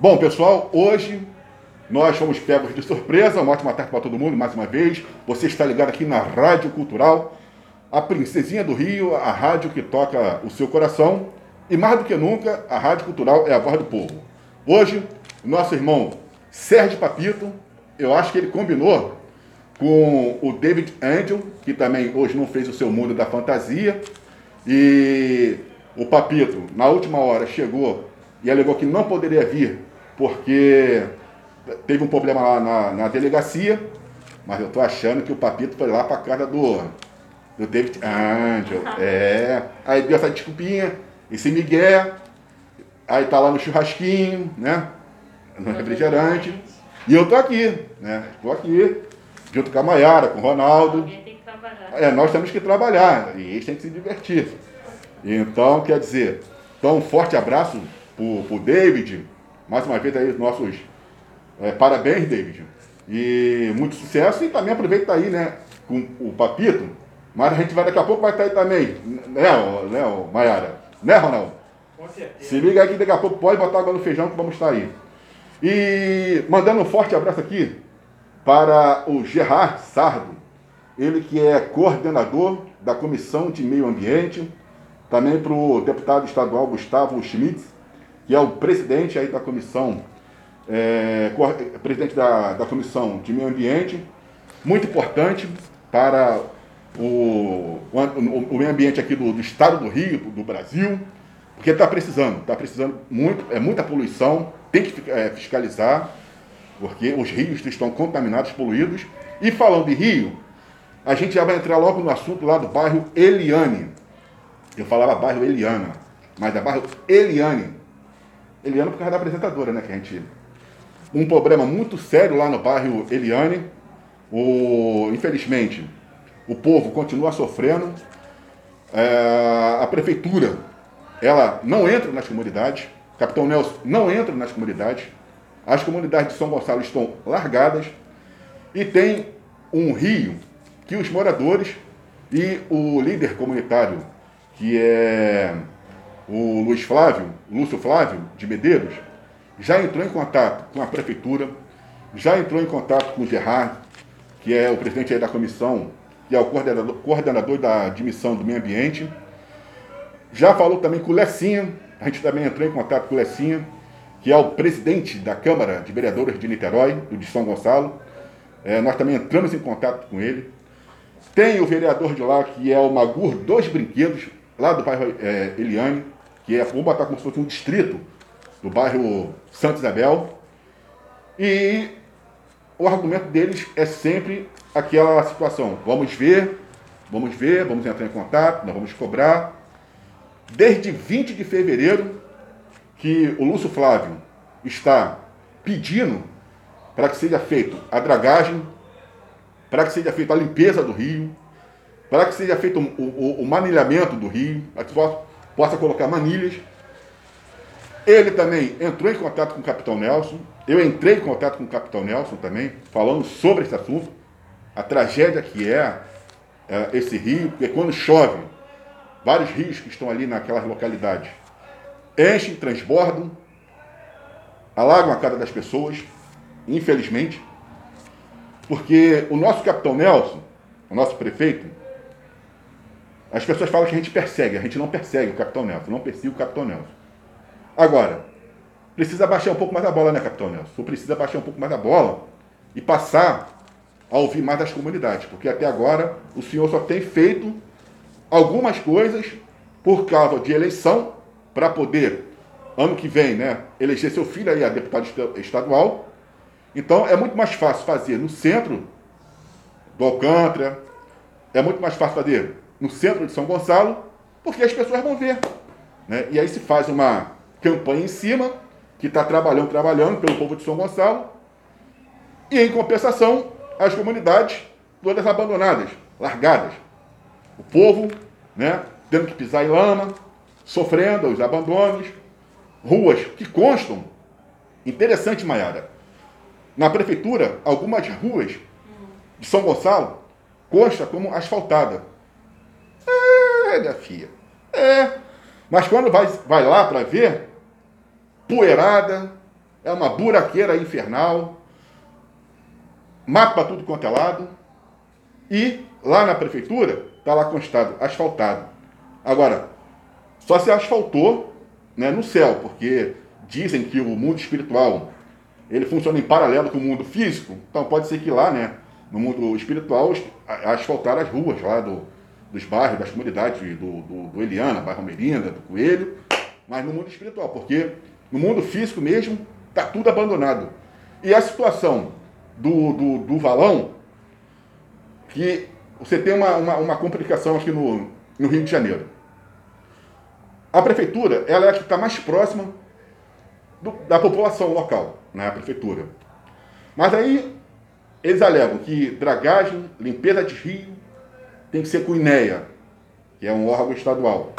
Bom, pessoal, hoje nós fomos pegos de surpresa. Uma ótima tarde para todo mundo, mais uma vez. Você está ligado aqui na Rádio Cultural, a Princesinha do Rio, a rádio que toca o seu coração. E mais do que nunca, a Rádio Cultural é a voz do povo. Hoje, nosso irmão Sérgio Papito, eu acho que ele combinou com o David Angel, que também hoje não fez o seu mundo da fantasia. E o Papito, na última hora, chegou e alegou que não poderia vir porque teve um problema lá na, na delegacia. Mas eu tô achando que o Papito foi lá para casa do, do David Angel. É. Aí deu essa desculpinha, esse Miguel. Aí tá lá no churrasquinho, né? No refrigerante. E eu tô aqui, né? Tô aqui, junto com a Maiara, com o Ronaldo. Alguém tem que trabalhar. É, nós temos que trabalhar e eles têm que se divertir. Então, quer dizer, então um forte abraço pro, pro David. Mais uma vez aí os nossos é, parabéns, David. E muito sucesso. E também aproveita aí, né, com o Papito. Mas a gente vai daqui a pouco vai estar aí também. Né, ô- né, Maiara? Né, Ronaldo? Com certeza. Se liga aí que daqui a pouco pode botar água no feijão que vamos estar aí. E mandando um forte abraço aqui para o Gerard Sardo, ele que é coordenador da Comissão de Meio Ambiente, também para o deputado estadual Gustavo Schmitz, que é o presidente aí da comissão, é, presidente da, da Comissão de Meio Ambiente, muito importante para o, o, o meio ambiente aqui do, do estado do Rio, do Brasil, porque está precisando, está precisando muito, é muita poluição, tem que é, fiscalizar, porque os rios estão contaminados, poluídos. E falando de rio, a gente já vai entrar logo no assunto lá do bairro Eliane. Eu falava bairro Eliana, mas é bairro Eliane. Eliane por causa da apresentadora, né? Que a gente. Um problema muito sério lá no bairro Eliane. O, infelizmente, o povo continua sofrendo. É, a prefeitura, ela não entra nas comunidades. Capitão Nelson não entra nas comunidades. As comunidades de São Gonçalo estão largadas. E tem um rio que os moradores e o líder comunitário, que é o Luiz Flávio, Lúcio Flávio de Medeiros, já entrou em contato com a prefeitura, já entrou em contato com o Gerard, que é o presidente da comissão, que é o coordenador, coordenador da admissão do meio ambiente. Já falou também com o Lecinha, a gente também entrou em contato com o Lecinha, que é o presidente da Câmara de Vereadores de Niterói, do de São Gonçalo. É, nós também entramos em contato com ele. Tem o vereador de lá, que é o Magur dos Brinquedos, lá do bairro é, Eliane, que é, vamos botar como se fosse um distrito do bairro Santa Isabel. E o argumento deles é sempre aquela situação: vamos ver, vamos ver, vamos entrar em contato, nós vamos cobrar. Desde 20 de fevereiro, que o Lúcio Flávio está pedindo para que seja feita a dragagem, para que seja feita a limpeza do rio, para que seja feito o, o, o manilhamento do rio, para que possa, colocar manilhas. Ele também entrou em contato com o Capitão Nelson, eu entrei em contato com o Capitão Nelson também, falando sobre esse assunto, a tragédia que é, é esse rio, porque quando chove, vários rios que estão ali naquelas localidades enchem, transbordam, alagam a casa das pessoas, infelizmente, porque o nosso capitão Nelson, o nosso prefeito, as pessoas falam que a gente persegue, a gente não persegue o capitão Nelson, não persegue o capitão Nelson. Agora, precisa baixar um pouco mais a bola, né, capitão Nelson? Precisa baixar um pouco mais a bola e passar a ouvir mais das comunidades, porque até agora o senhor só tem feito algumas coisas por causa de eleição para poder, ano que vem, né, eleger seu filho aí a deputado esta- estadual. Então é muito mais fácil fazer no centro do Alcântara, é muito mais fácil fazer no centro de São Gonçalo, porque as pessoas vão ver. Né? E aí se faz uma campanha em cima, que está trabalhando, trabalhando pelo povo de São Gonçalo, e em compensação, as comunidades todas abandonadas, largadas. O povo, né, tendo que pisar em lama, sofrendo os abandonos, ruas que constam. Interessante, Maiara. Na prefeitura, algumas ruas de São Gonçalo consta como asfaltada. É, minha filha. É. Mas quando vai, vai lá para ver, poeirada, é uma buraqueira infernal, mapa tudo quanto é lado, e lá na prefeitura está lá constado, asfaltado. Agora, só se asfaltou né, no céu, porque dizem que o mundo espiritual ele funciona em paralelo com o mundo físico, então pode ser que lá, né, no mundo espiritual, asfaltaram as ruas lá do, dos bairros, das comunidades do, do, do Eliana, bairro Merinda, do Coelho, mas no mundo espiritual, porque no mundo físico mesmo está tudo abandonado. E a situação do, do, do valão, que você tem uma, uma, uma, complicação aqui no, no Rio de Janeiro. A prefeitura ela é a que está mais próxima do, da população local, né, a prefeitura. Mas aí eles alegam que dragagem, limpeza de rio, tem que ser com INEA, que é um órgão estadual.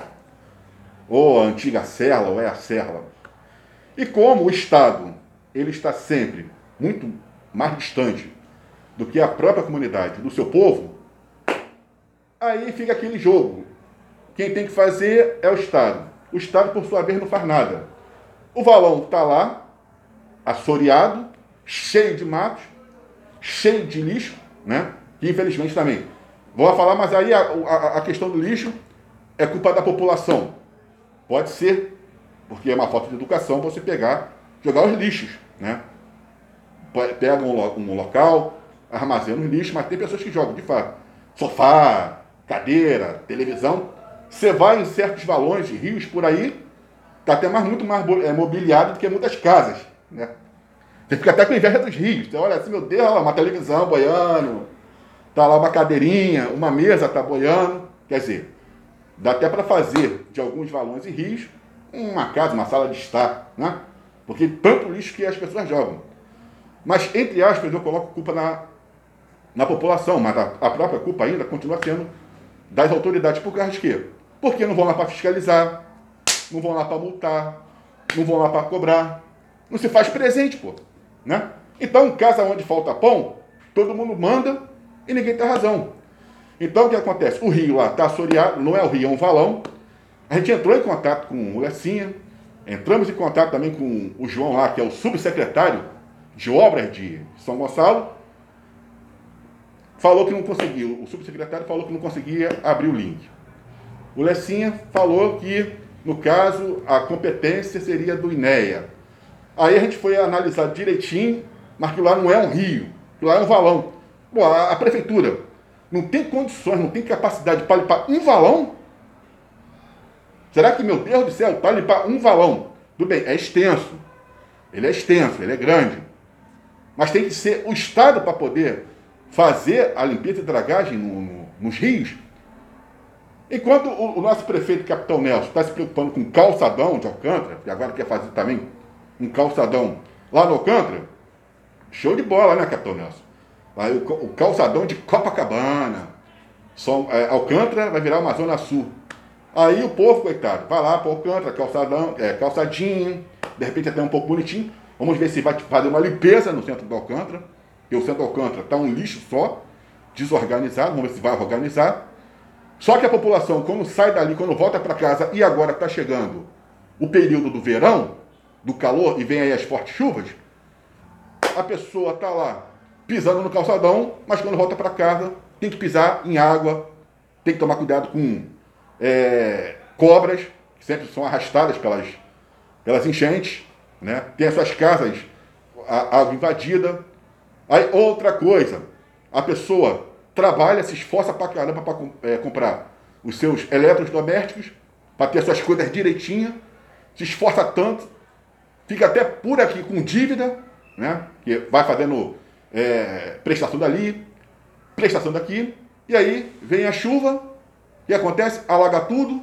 Ou a antiga Serla, ou é a Serla. E como o Estado ele está sempre muito mais distante do que a própria comunidade, do seu povo, aí fica aquele jogo. Quem tem que fazer é o Estado. O Estado, por sua vez, não faz nada. O valão está lá, assoreado, cheio de matos, cheio de lixo, né? Que infelizmente também. Vou falar, mas aí a, a, a questão do lixo é culpa da população. Pode ser, porque é uma falta de educação você pegar, jogar os lixos, né? Pega um, um local, armazena os lixos, mas tem pessoas que jogam, de fato. Sofá, cadeira, televisão. Você vai em certos valões de rios por aí, tá até mais, muito mais é, mobiliado do que muitas casas, né? Você fica até com inveja dos rios. Você olha assim, meu Deus, olha lá, uma televisão boiando, tá lá uma cadeirinha, uma mesa tá boiando. Quer dizer, dá até para fazer de alguns valões e rios uma casa, uma sala de estar, né? Porque tanto lixo que as pessoas jogam. Mas, entre aspas, eu coloco culpa na, na população, mas a, a própria culpa ainda continua sendo das autoridades. Por causa de quê? Porque não vão lá para fiscalizar, não vão lá para multar, não vão lá para cobrar. Não se faz presente, pô. Né? Então, casa onde falta pão, todo mundo manda e ninguém tem razão. Então, o que acontece? O rio lá está assoreado, não é o rio, é um valão. A gente entrou em contato com o Lecinha, entramos em contato também com o João lá, que é o subsecretário de obras de São Gonçalo. Falou que não conseguiu, o subsecretário falou que não conseguia abrir o link. O Lecinha falou que, no caso, a competência seria do INEA. Aí a gente foi analisar direitinho, mas que lá não é um rio, lá é um valão. Pô, a, prefeitura não tem condições, não tem capacidade para limpar um valão? Será que, meu Deus do céu, para limpar um valão? Tudo bem, é extenso. Ele é extenso, ele é grande. Mas tem que ser o Estado para poder fazer a limpeza e dragagem no, no, nos rios. Enquanto o, o nosso prefeito, Capitão Nelson, está se preocupando com calçadão de Alcântara, e agora quer fazer também um calçadão lá no Alcântara, show de bola, né, Capitão Nelson? Aí o, o calçadão de Copacabana, São, é, Alcântara vai virar uma zona sul. Aí o povo, coitado, vai lá para Alcântara, calçadão, é, calçadinho, de repente até um pouco bonitinho. Vamos ver se vai fazer uma limpeza no centro do Alcântara, porque o centro do Alcântara está um lixo só, desorganizado, vamos ver se vai organizar. Só que a população, quando sai dali, quando volta para casa, e agora está chegando o período do verão, do calor, e vem aí as fortes chuvas, a pessoa está lá pisando no calçadão, mas quando volta para casa tem que pisar em água, tem que tomar cuidado com é, cobras, que sempre são arrastadas pelas, pelas enchentes, né? tem as suas casas, a, água invadida. Aí outra coisa, a pessoa trabalha, se esforça para caramba para é, comprar os seus eletrodomésticos, para ter suas coisas direitinho, se esforça tanto, fica até por aqui com dívida, né? que vai fazendo é, prestação dali, prestação daqui, e aí vem a chuva, que acontece? Alaga tudo,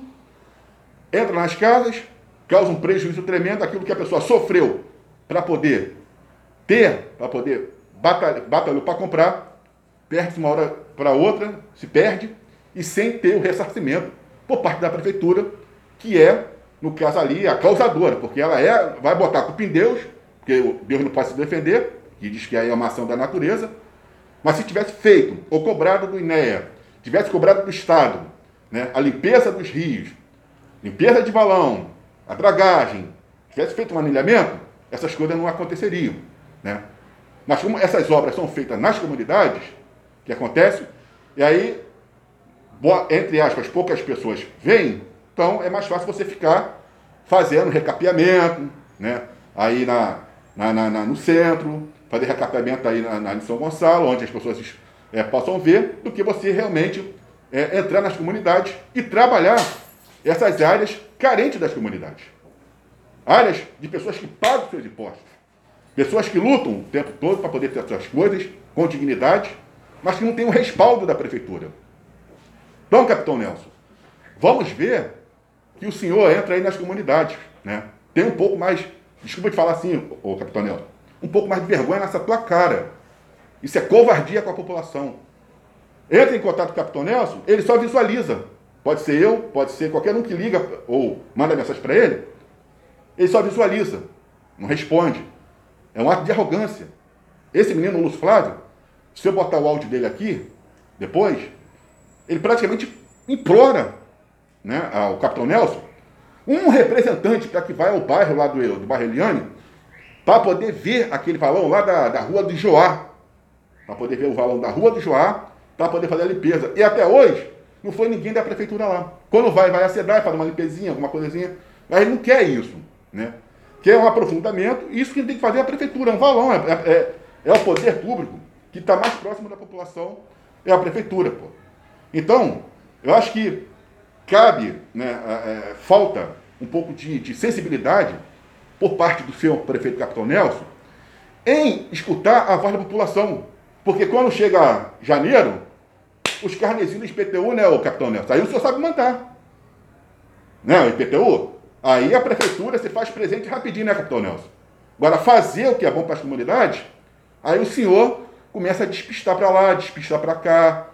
entra nas casas, causa um prejuízo tremendo, aquilo que a pessoa sofreu para poder ter, para poder batalhar para comprar, perde uma hora para outra, se perde, e sem ter o ressarcimento por parte da prefeitura, que é, no caso ali, a causadora, porque ela é, vai botar culpa em Deus, porque Deus não pode se defender, que diz que aí é uma ação da natureza, mas se tivesse feito ou cobrado do INEA, tivesse cobrado do Estado, né, a limpeza dos rios, limpeza de balão, a dragagem, tivesse feito um anilhamento, essas coisas não aconteceriam. Né? Mas como essas obras são feitas nas comunidades, que acontece, e aí, entre aspas, poucas pessoas vêm, então é mais fácil você ficar fazendo recapeamento, né? aí na, na, na, no centro, fazer recapeamento aí na, na, São Gonçalo, onde as pessoas é, possam ver, do que você realmente é, entrar nas comunidades e trabalhar essas áreas carentes das comunidades. Áreas de pessoas que pagam seus impostos. Pessoas que lutam o tempo todo para poder ter suas coisas com dignidade, mas que não têm o respaldo da prefeitura. Então, capitão Nelson, vamos ver que o senhor entra aí nas comunidades, né? Tem um pouco mais, desculpa te falar assim, ô capitão Nelson, um pouco mais de vergonha nessa tua cara. Isso é covardia com a população. Entra em contato com o capitão Nelson, ele só visualiza. Pode ser eu, pode ser qualquer um que liga ou manda mensagem para ele. Ele só visualiza, não responde. É um ato de arrogância. Esse menino, Lúcio Flávio, se eu botar o áudio dele aqui, depois, ele praticamente implora né, ao capitão Nelson um representante para que vá ao bairro lá do, do bairro Eliane, para poder ver aquele valão lá da, da rua de Joá. Para poder ver o valão da rua de Joá, para poder fazer a limpeza. E até hoje, não foi ninguém da prefeitura lá. Quando vai, vai a SEDAI, faz uma limpezinha, alguma coisinha. Mas ele não quer isso, né? Quer um aprofundamento, isso que tem que fazer é a prefeitura, é um valão, é, é, é o poder público que está mais próximo da população, é a prefeitura, pô. Então, eu acho que cabe, né, é, falta um pouco de, de sensibilidade por parte do seu prefeito Capitão Nelson em escutar a voz da população. Porque quando chega janeiro, os carnezinhos do IPTU, né, o capitão Nelson? Aí o senhor sabe mandar. Né, o IPTU? Aí a prefeitura se faz presente rapidinho, né, capitão Nelson? Agora, fazer o que é bom para as comunidades, aí o senhor começa a despistar para lá, despistar para cá,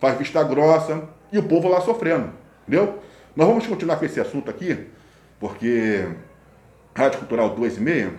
faz vista grossa, e o povo lá sofrendo, entendeu? Nós vamos continuar com esse assunto aqui, porque Rádio Cultural 2 e meia,